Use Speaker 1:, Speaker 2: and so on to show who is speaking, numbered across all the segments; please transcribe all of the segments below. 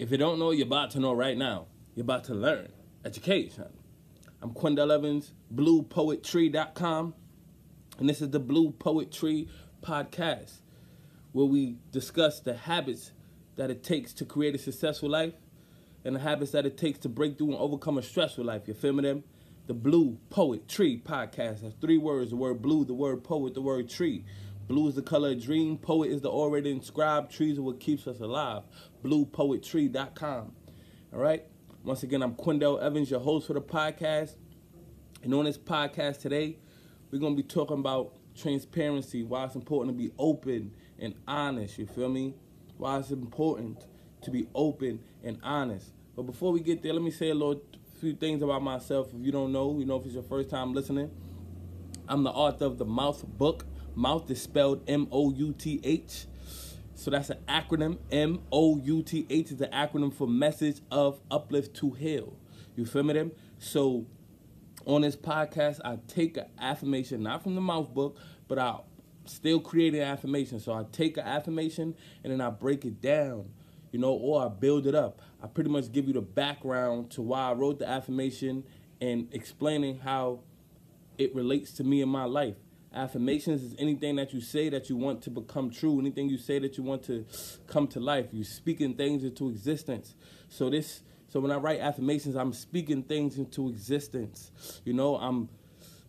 Speaker 1: If you don't know, you're about to know right now. You're about to learn. Education. I'm Quindell Evans, bluepoetry.com, and this is the Blue Poetry Podcast, where we discuss the habits that it takes to create a successful life and the habits that it takes to break through and overcome a stressful life. You feel me them? The Blue Poetry Podcast has three words, the word blue, the word poet, the word tree. Blue is the color of dream. Poet is the already inscribed. Trees are what keeps us alive. BluePoetry.com. All right. Once again, I'm Quindell Evans, your host for the podcast. And on this podcast today, we're going to be talking about transparency, why it's important to be open and honest. You feel me? Why it's important to be open and honest. But before we get there, let me say a little few things about myself. If you don't know, you know, if it's your first time listening, I'm the author of the Mouth Book. Mouth is spelled M O U T H. So that's an acronym. M O U T H is the acronym for Message of Uplift to Heal. You feel me? Them? So on this podcast, I take an affirmation, not from the mouth book, but I still create an affirmation. So I take an affirmation and then I break it down, you know, or I build it up. I pretty much give you the background to why I wrote the affirmation and explaining how it relates to me in my life. Affirmations is anything that you say that you want to become true, anything you say that you want to come to life. You're speaking things into existence. So this so when I write affirmations, I'm speaking things into existence. You know, I'm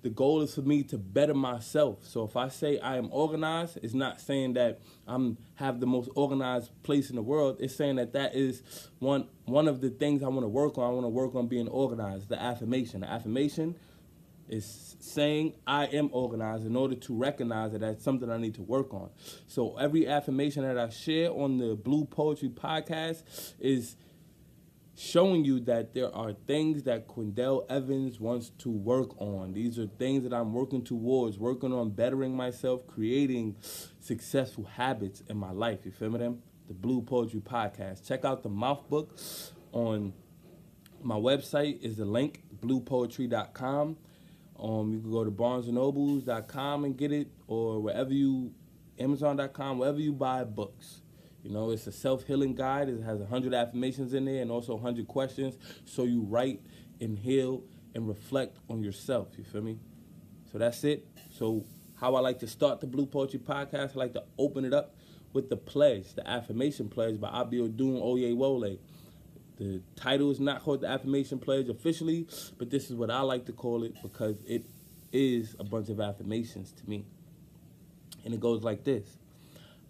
Speaker 1: the goal is for me to better myself. So if I say I am organized, it's not saying that I'm have the most organized place in the world. It's saying that that is one one of the things I want to work on. I want to work on being organized. The affirmation, the affirmation is saying I am organized in order to recognize that that's something I need to work on. So every affirmation that I share on the Blue Poetry podcast is showing you that there are things that Quindell Evans wants to work on. These are things that I'm working towards, working on bettering myself, creating successful habits in my life. You feel me? Them? The Blue Poetry Podcast. Check out the mouth book on my website is the link bluepoetry.com. Um, you can go to barnesandnobles.com and get it, or wherever you, Amazon.com, wherever you buy books. You know, it's a self healing guide. It has 100 affirmations in there and also 100 questions. So you write and heal and reflect on yourself. You feel me? So that's it. So, how I like to start the Blue Poetry Podcast, I like to open it up with the pledge, the affirmation pledge by Abiodun Oyewole. The title is not called the Affirmation Pledge officially, but this is what I like to call it because it is a bunch of affirmations to me. And it goes like this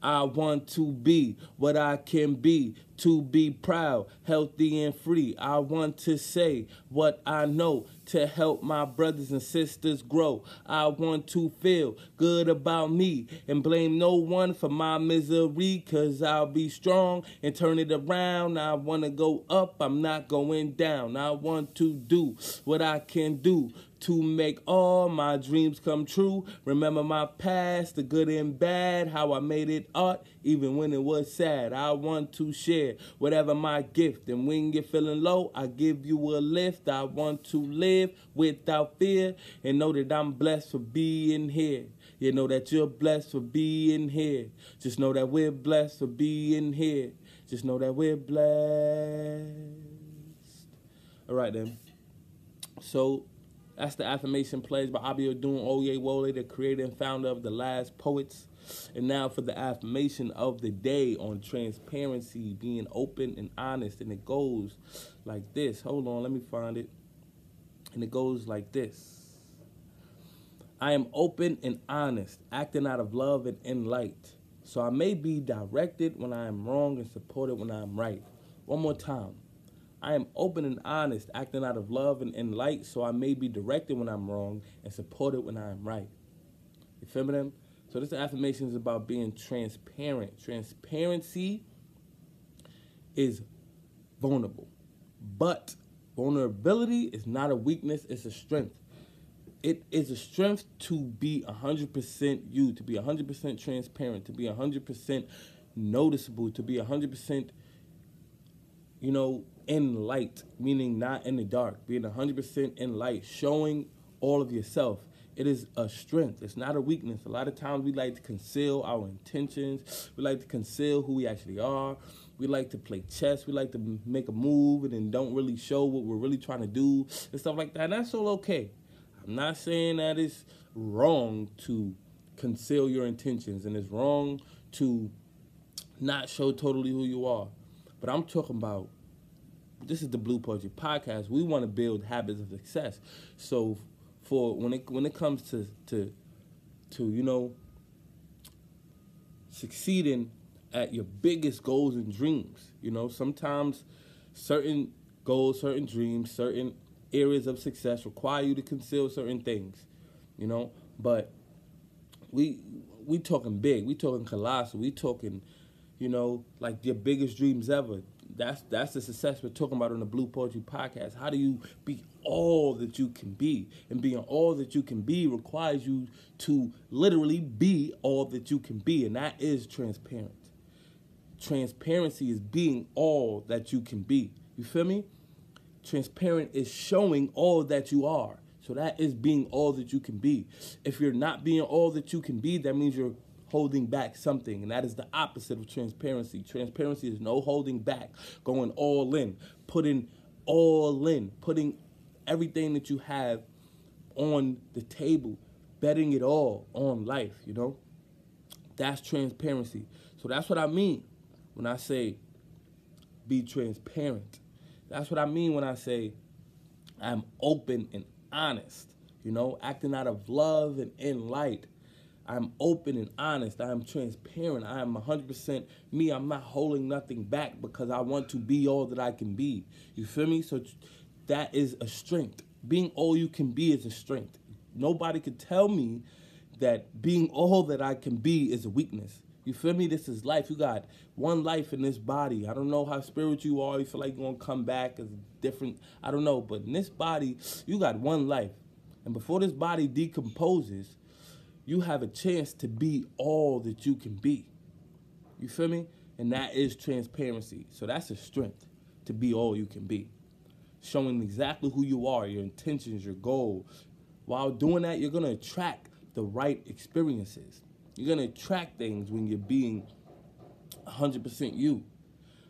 Speaker 1: I want to be what I can be, to be proud, healthy, and free. I want to say what I know to help my brothers and sisters grow. I want to feel good about me and blame no one for my misery, cause I'll be strong and turn it around. I want to go up, I'm not going down. I want to do what I can do to make all my dreams come true. Remember my past, the good and bad, how I made it art, even when it was sad. I want to share whatever my gift. And when you're feeling low, I give you a lift. I want to live without fear and know that I'm blessed for being here. You know that you're blessed for being here. Just know that we're blessed for being here. Just know that we're blessed. All right, then. So that's the affirmation pledge by Abiodun Oyewole, the creator and founder of The Last Poets. And now for the affirmation of the day on transparency, being open and honest. And it goes like this. Hold on, let me find it. And it goes like this I am open and honest, acting out of love and in light. So I may be directed when I am wrong and supported when I am right. One more time. I am open and honest, acting out of love and in light, so I may be directed when I'm wrong and supported when I am right. You? So this affirmation is about being transparent. Transparency is vulnerable, but vulnerability is not a weakness; it's a strength. It is a strength to be 100% you, to be 100% transparent, to be 100% noticeable, to be 100%, you know, in light, meaning not in the dark, being 100% in light, showing all of yourself. It is a strength. It's not a weakness. A lot of times we like to conceal our intentions. We like to conceal who we actually are. we like to play chess. We like to make a move and then don't really show what we're really trying to do and stuff like that. And that's all okay. I'm not saying that it's wrong to conceal your intentions and it's wrong to not show totally who you are. But I'm talking about this is the Blue Poetry Podcast. We want to build habits of success. So for when it when it comes to to to you know succeeding at your biggest goals and dreams, you know, sometimes certain goals, certain dreams, certain areas of success require you to conceal certain things, you know, but we we talking big, we talking colossal, we talking, you know, like your biggest dreams ever. That's that's the success we're talking about on the Blue Poetry Podcast. How do you be all that you can be? And being all that you can be requires you to literally be all that you can be, and that is transparent. Transparency is being all that you can be. You feel me? Transparent is showing all that you are. So that is being all that you can be. If you're not being all that you can be, that means you're holding back something. And that is the opposite of transparency. Transparency is no holding back, going all in, putting all in, putting everything that you have on the table, betting it all on life, you know? That's transparency. So that's what I mean when I say be transparent. That's what I mean when I say I'm open and honest, you know, acting out of love and in light. I'm open and honest. I am transparent. I am 100% me. I'm not holding nothing back because I want to be all that I can be. You feel me? So that is a strength. Being all you can be is a strength. Nobody could tell me that being all that I can be is a weakness. You feel me? This is life. You got one life in this body. I don't know how spiritual you are. You feel like you're going to come back as different. I don't know. But in this body, you got one life. And before this body decomposes, you have a chance to be all that you can be. You feel me? And that is transparency. So that's a strength to be all you can be. Showing exactly who you are, your intentions, your goal. While doing that, you're going to attract the right experiences. You're going to attract things when you're being 100% you.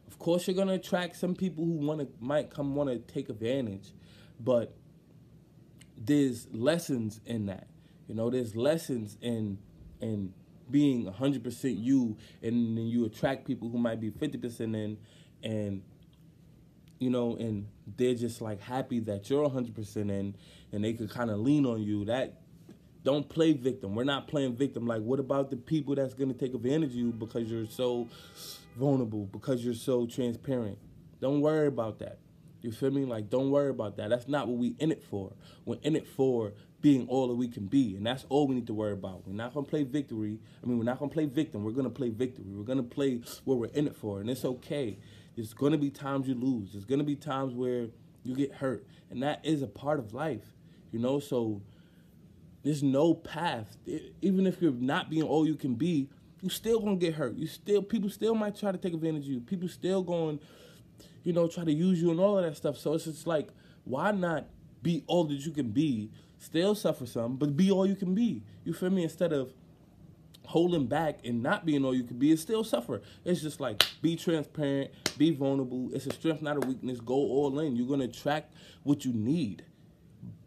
Speaker 1: Of course, you're going to attract some people who want to might come want to take advantage, but there's lessons in that. You know, there's lessons in in being 100% you and then you attract people who might be 50% in and you know and they're just like happy that you're 100% in and they could kind of lean on you that don't play victim. We're not playing victim. Like, what about the people that's gonna take advantage of you because you're so vulnerable, because you're so transparent? Don't worry about that. You feel me? Like, don't worry about that. That's not what we in it for. We're in it for being all that we can be, and that's all we need to worry about. We're not gonna play victory. I mean, we're not gonna play victim. We're gonna play victory. We're gonna play what we're in it for, and it's okay. There's gonna be times you lose. There's gonna be times where you get hurt, and that is a part of life. You know, so there's no path. Even if you're not being all you can be, you still gonna get hurt. You still people still might try to take advantage of you. People still going, you know, try to use you and all of that stuff. So it's just like, why not be all that you can be, still suffer some, but be all you can be. You feel me? Instead of holding back and not being all you can be and still suffer. It's just like be transparent, be vulnerable. It's a strength, not a weakness. Go all in. You're gonna attract what you need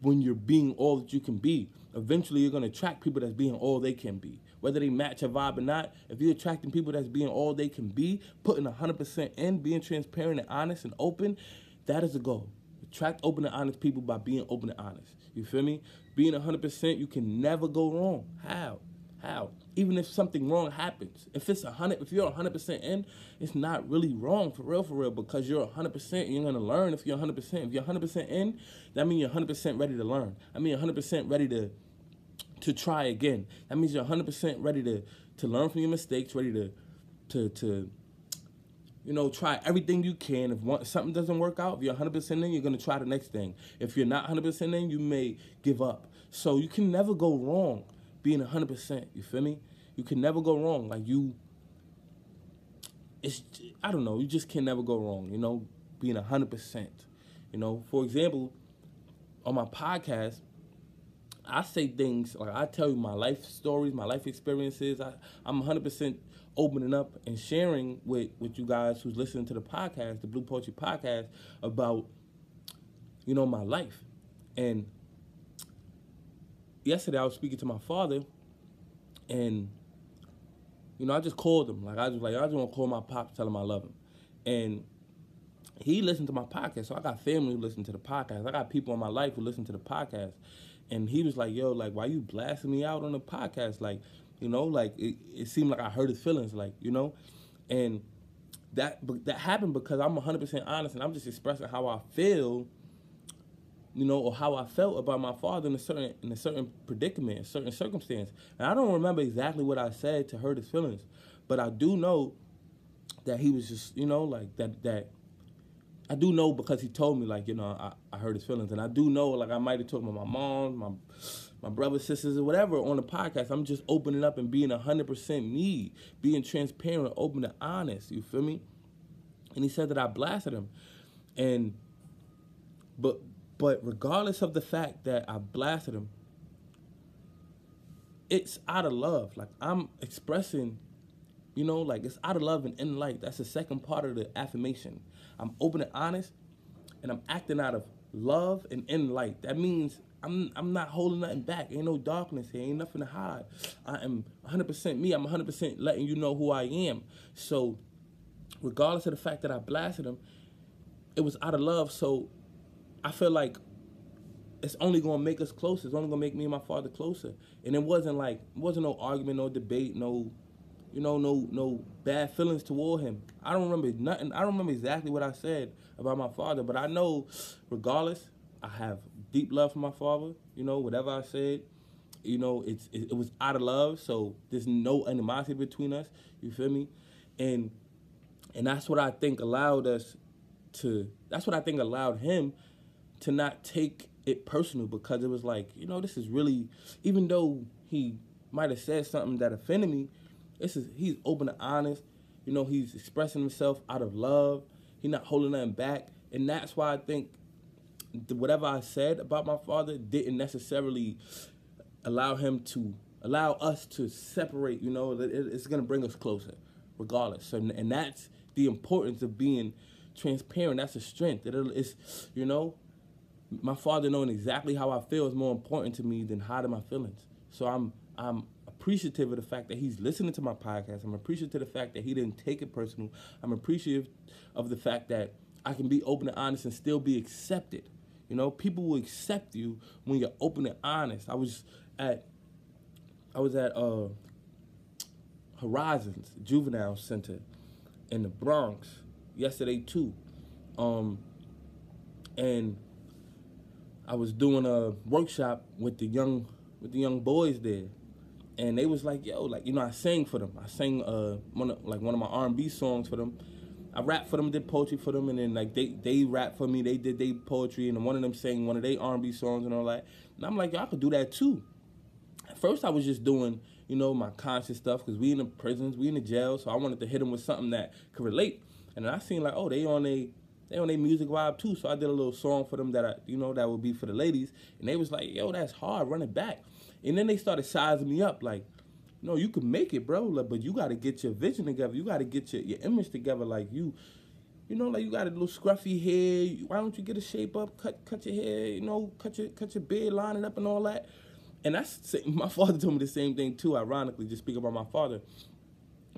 Speaker 1: when you're being all that you can be eventually you're to attract people that's being all they can be. Whether they match your vibe or not, if you're attracting people that's being all they can be, putting 100% in, being transparent and honest and open, that is the goal. Attract open and honest people by being open and honest. You feel me? Being 100%, you can never go wrong. How? How? Even if something wrong happens, if it's 100, if you're 100% in, it's not really wrong for real, for real, because you're 100% you're gonna learn if you're 100%. If you're 100% in, that means you're 100% ready to learn. I mean, 100% ready to to try again. That means you're 100% ready to to learn from your mistakes, ready to to to you know, try everything you can. If one, something doesn't work out, if you're 100% in, you're going to try the next thing. If you're not 100% in, you may give up. So you can never go wrong being 100%. You feel me? You can never go wrong. Like you, it's, I don't know, you just can never go wrong, you know, being 100%. You know, for example, on my podcast, I say things like I tell you my life stories, my life experiences. I, I'm 100% opening up and sharing with, with you guys who's listening to the podcast, the Blue Poetry Podcast, about, you know, my life. And yesterday I was speaking to my father and, you know, I just called him. Like, I was like, I just want to call my pop, tell him I love him. And he listened to my podcast. So I got family who listen to the podcast. I got people in my life who listen to the podcast. And he was like, yo, like, why you blasting me out on the podcast? Like, you know, like it, it seemed like I hurt his feelings, like, you know? And that that happened because I'm 100% honest and I'm just expressing how I feel, you know, or how I felt about my father in a certain in a certain predicament, a certain circumstance. And I don't remember exactly what I said to hurt his feelings, but I do know that he was just, you know, like that that I do know because he told me like you know I, I hurt his feelings and I do know like I might have talked with my mom, my my brothers, sisters, or whatever on the podcast. I'm just opening up and being hundred percent me, being transparent, open and honest. You feel me? And he said that I blasted him, and but but regardless of the fact that I blasted him, it's out of love. Like I'm expressing you know, like it's out of love and in light. That's the second part of the affirmation. I'm open and honest, and I'm acting out of love and in light. That means I'm I'm not holding nothing back. Ain't no darkness here. Ain't nothing to hide. I am 100% me. I'm 100% letting you know who I am. So, regardless of the fact that I blasted him, it was out of love. So, I feel like it's only gonna make us closer. It's only gonna make me and my father closer. And it wasn't like it wasn't no argument, no debate, no you know, no no bad feelings toward him. I don't remember nothing. I don't remember exactly what I said about my father, but I know, regardless, I have deep love for my father. You know, whatever I said, you know, it's it, it was out of love. So there's no animosity between us. You feel me? And and that's what I think allowed us to. That's what I think allowed him to not take it personal because it was like, you know, this is really, even though he might have said something that offended me this is he's open and honest. You know, he's expressing himself out of love. He's not holding nothing back, and that's why I think whatever I said about my father didn't necessarily allow him to allow us to separate. You know, it's gonna bring us closer, regardless. So, and that's the importance of being transparent. That's a strength. It's you know, my father knowing exactly how I feel is more important to me than hiding my feelings. So I'm I'm appreciative of the fact that he's listening to my podcast. I'm appreciative of the fact that he didn't take it personal. I'm appreciative of the fact that I can be open and honest and still be accepted. You know, people will accept you when you're open and honest. I was at I was at uh, Horizons Juvenile Center in the Bronx yesterday too. Um, and I was doing a workshop with the young with the young boys there and they was like, yo, like you know, I sang for them. I sang uh one of, like one of my R and B songs for them. I rapped for them, did poetry for them, and then like they they rapped for me. They did their poetry, and one of them sang one of their R and B songs and all that. And I'm like, yo, I could do that too. At first, I was just doing you know my conscious stuff because we in the prisons, we in the jail, so I wanted to hit them with something that could relate. And then I seen like, oh, they on a they on a music vibe too, so I did a little song for them that I you know that would be for the ladies, and they was like, yo, that's hard, run it back. And then they started sizing me up like, no, you can make it, bro. But you got to get your vision together. You got to get your, your image together. Like you, you know, like you got a little scruffy hair. Why don't you get a shape up? Cut, cut your hair. You know, cut your, cut your beard, line it up, and all that. And that's my father told me the same thing too. Ironically, just speaking about my father.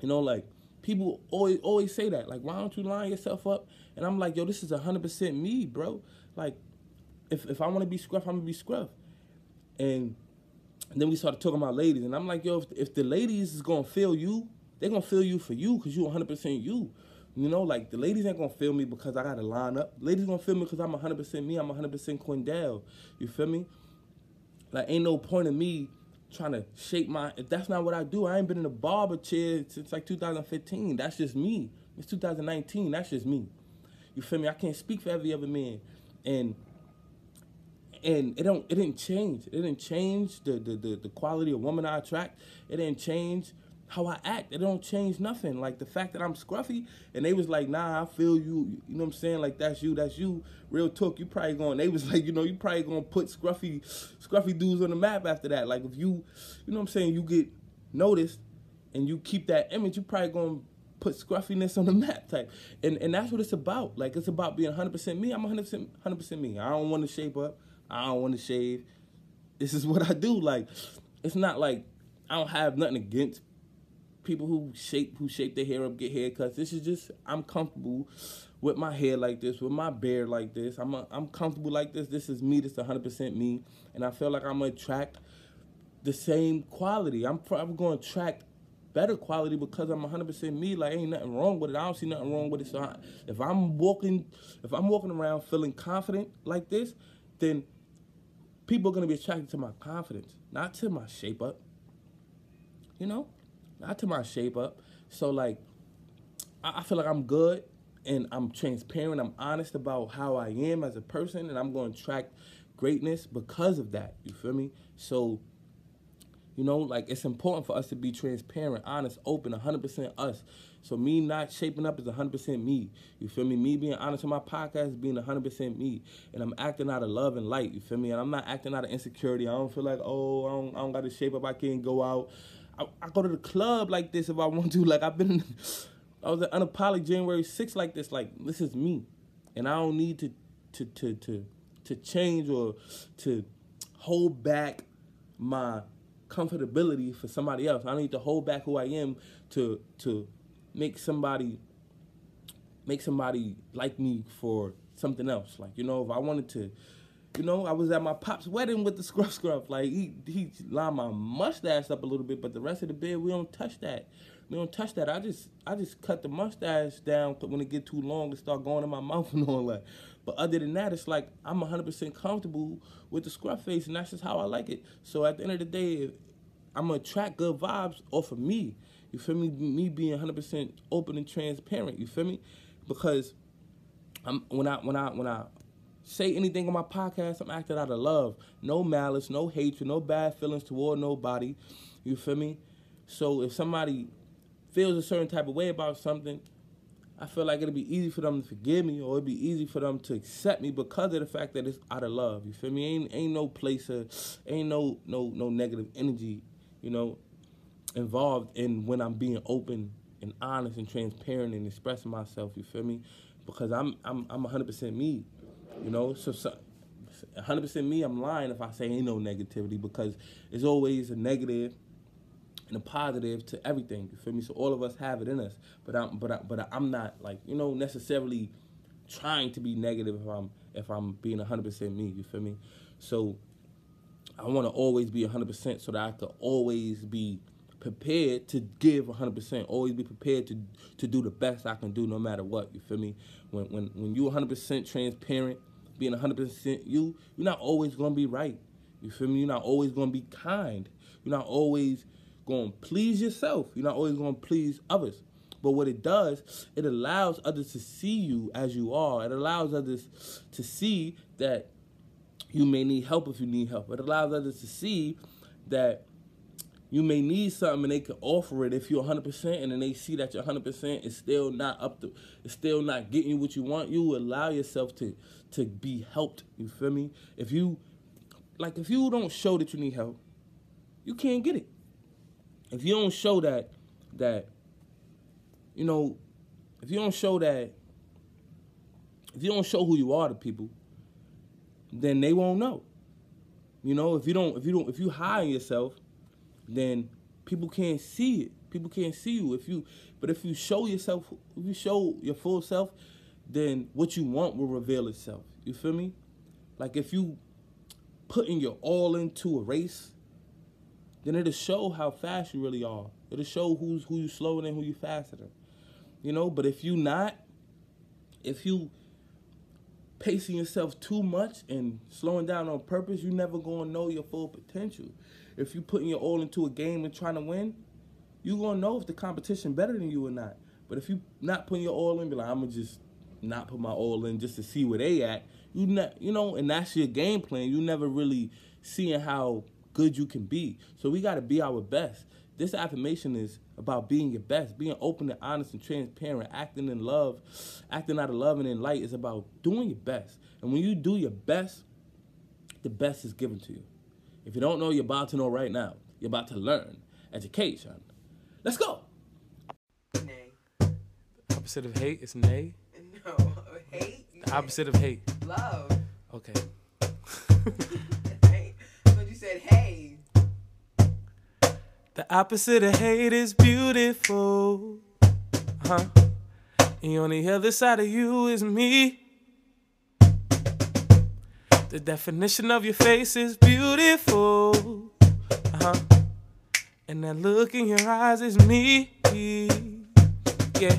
Speaker 1: You know, like people always always say that. Like, why don't you line yourself up? And I'm like, yo, this is hundred percent me, bro. Like, if if I want to be scruff, I'm gonna be scruff. And and then we started talking about ladies, and I'm like, yo, if, if the ladies is gonna feel you, they're gonna feel you for you because you 100% you. You know, like the ladies ain't gonna feel me because I gotta line up. Ladies gonna feel me because I'm 100% me. I'm 100% Quindell. You feel me? Like, ain't no point in me trying to shape my. If that's not what I do, I ain't been in a barber chair since like 2015. That's just me. It's 2019. That's just me. You feel me? I can't speak for every other man, and and it don't it didn't change. It didn't change the the, the, the quality of woman I attract. It didn't change how I act. It don't change nothing. Like the fact that I'm scruffy and they was like, nah, I feel you. You know what I'm saying? Like that's you, that's you. Real talk, you probably going they was like, you know, you probably gonna put scruffy scruffy dudes on the map after that. Like if you you know what I'm saying, you get noticed and you keep that image, you probably gonna put scruffiness on the map type. And and that's what it's about. Like it's about being 100% me. I'm 100% 100% me. I don't want to shape up. I don't want to shave. This is what I do. Like it's not like I don't have nothing against people who shape who shape their hair up, get haircuts. This is just I'm comfortable with my hair like this, with my beard like this. I'm a, I'm comfortable like this. This is me. This is 100% me, and I feel like I'm gonna attract the same quality. I'm probably gonna attract better quality because I'm 100% me. Like ain't nothing wrong with it. I don't see nothing wrong with it. So I, if I'm walking, if I'm walking around feeling confident like this, then people are gonna be attracted to my confidence, not to my shape up. You know, not to my shape up. So like, I, I feel like I'm good and I'm transparent. I'm honest about how I am as a person, and I'm going to attract greatness because of that. You feel me? So, you know, like it's important for us to be transparent, honest, open, 100% us. So me not shaping up is 100% me. You feel me? Me being honest on my podcast is being 100% me. And I'm acting out of love and light. You feel me? And I'm not acting out of insecurity. I don't feel like, oh, I don't, I don't got to shape up. I can't go out. I, I, go to the club like this if I want to. Like I've been, I was at Unapologetic January 6th like this. Like this is me, and I don't need to to to to to change or to hold back my comfortability for somebody else. I don't need to hold back who I am to to make somebody make somebody like me for something else. Like you know, if I wanted to you know, I was at my pop's wedding with the scruff scruff. Like he he lined my mustache up a little bit, but the rest of the beard we don't touch that. We don't touch that. I just I just cut the mustache down when it get too long and start going in my mouth and all that. But other than that, it's like I'm 100% comfortable with the scruff face, and that's just how I like it. So at the end of the day, I'm gonna attract good vibes off of me. You feel me? Me being 100% open and transparent. You feel me? Because I'm when I when I when I say anything on my podcast, I'm acting out of love. No malice, no hatred, no bad feelings toward nobody. You feel me? So if somebody feels a certain type of way about something, I feel like it'll be easy for them to forgive me or it'll be easy for them to accept me because of the fact that it's out of love. You feel me? Ain't ain't no place of ain't no no no negative energy, you know, involved in when I'm being open and honest and transparent and expressing myself, you feel me? Because I'm I'm I'm 100% me. You know, so, so 100% me, I'm lying if I say ain't no negativity because it's always a negative and a positive to everything. You feel me? So all of us have it in us, but I'm but I, but I'm not like you know necessarily trying to be negative if I'm if I'm being 100% me. You feel me? So I want to always be 100% so that I could always be prepared to give 100%. Always be prepared to to do the best I can do no matter what. You feel me? When when when you 100% transparent being 100% you, you're not always going to be right. You feel me? You're not always going to be kind. You're not always going to please yourself. You're not always going to please others. But what it does, it allows others to see you as you are. It allows others to see that you may need help if you need help. It allows others to see that you may need something and they can offer it if you're 100% and then they see that you're 100% is still not up to it's still not getting you what you want you allow yourself to to be helped. You feel me? If you like if you don't show that you need help you can't get it. If you don't show that that you know if you don't show that if you don't show who you are to people then they won't know. You know if you don't if you don't if you hide yourself then people can't see it. People can't see you if you. But if you show yourself, if you show your full self, then what you want will reveal itself. You feel me? Like if you putting your all into a race, then it'll show how fast you really are. It'll show who's who you slower than who you faster than. You know, but if you not, if you pacing yourself too much and slowing down on purpose, you never gonna know your full potential if you putting your all into a game and trying to win, you gonna know if the competition better than you or not. But if you not putting your all in, be like, I'm gonna just not put my all in just to see where they at. You not, you know, and that's your game plan. You never really seeing how good you can be. So we gotta be our best.
Speaker 2: This affirmation is about being your best, being open and honest and transparent, acting in love, acting out of love and in light is about doing your best. And when you do your best, the best is given to you. If you don't know, you're about to know right now. You're about to learn. Education. Let's go.
Speaker 3: Nay.
Speaker 1: The opposite of hate is nay.
Speaker 3: No. Hate?
Speaker 1: The opposite of hate.
Speaker 3: Love.
Speaker 1: Okay.
Speaker 3: But you said hey.
Speaker 1: The opposite of hate is beautiful. Huh? And on the other side of you is me. The definition of your face is beautiful. Uh-huh. And that look in your eyes is me. Yeah.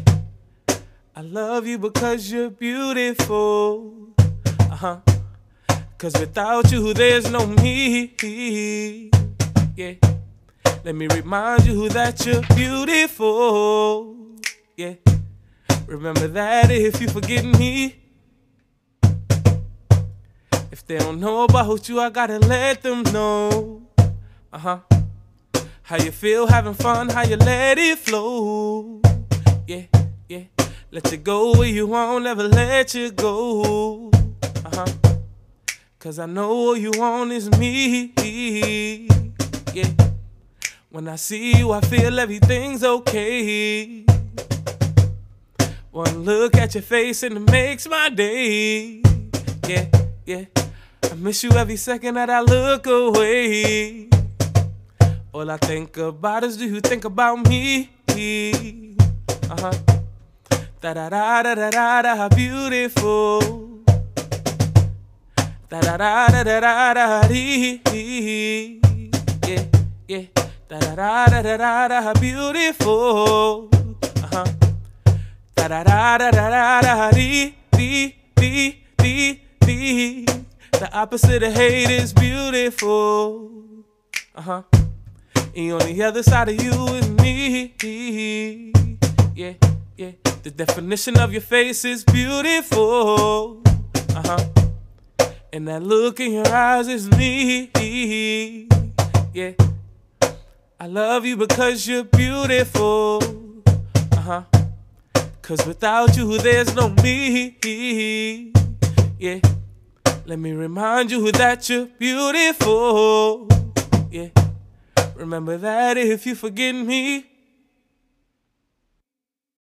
Speaker 1: I love you because you're beautiful. Uh-huh. Cause without you, there's no me. Yeah. Let me remind you that you're beautiful. Yeah. Remember that if you forget me. They don't know about you, I gotta let them know. Uh huh. How you feel having fun, how you let it flow. Yeah, yeah. Let you go where you want, never let you go. Uh huh. Cause I know what you want is me. Yeah. When I see you, I feel everything's okay. One look at your face and it makes my day. Yeah, yeah. I miss you every second that I look away. All I think about is do you think about me? Uh huh. Da da da da da da da, beautiful. Da da da da da da da dee. Yeah, yeah. Da da da da da da da, beautiful. Uh huh. Da da da da da da da dee dee dee dee dee. The opposite of hate is beautiful. Uh huh. And on the other side of you is me. Yeah, yeah. The definition of your face is beautiful. Uh huh. And that look in your eyes is me. Yeah. I love you because you're beautiful. Uh huh. Cause without you, there's no me. Yeah. Let me remind you that you're beautiful. Yeah. Remember that if you forget me.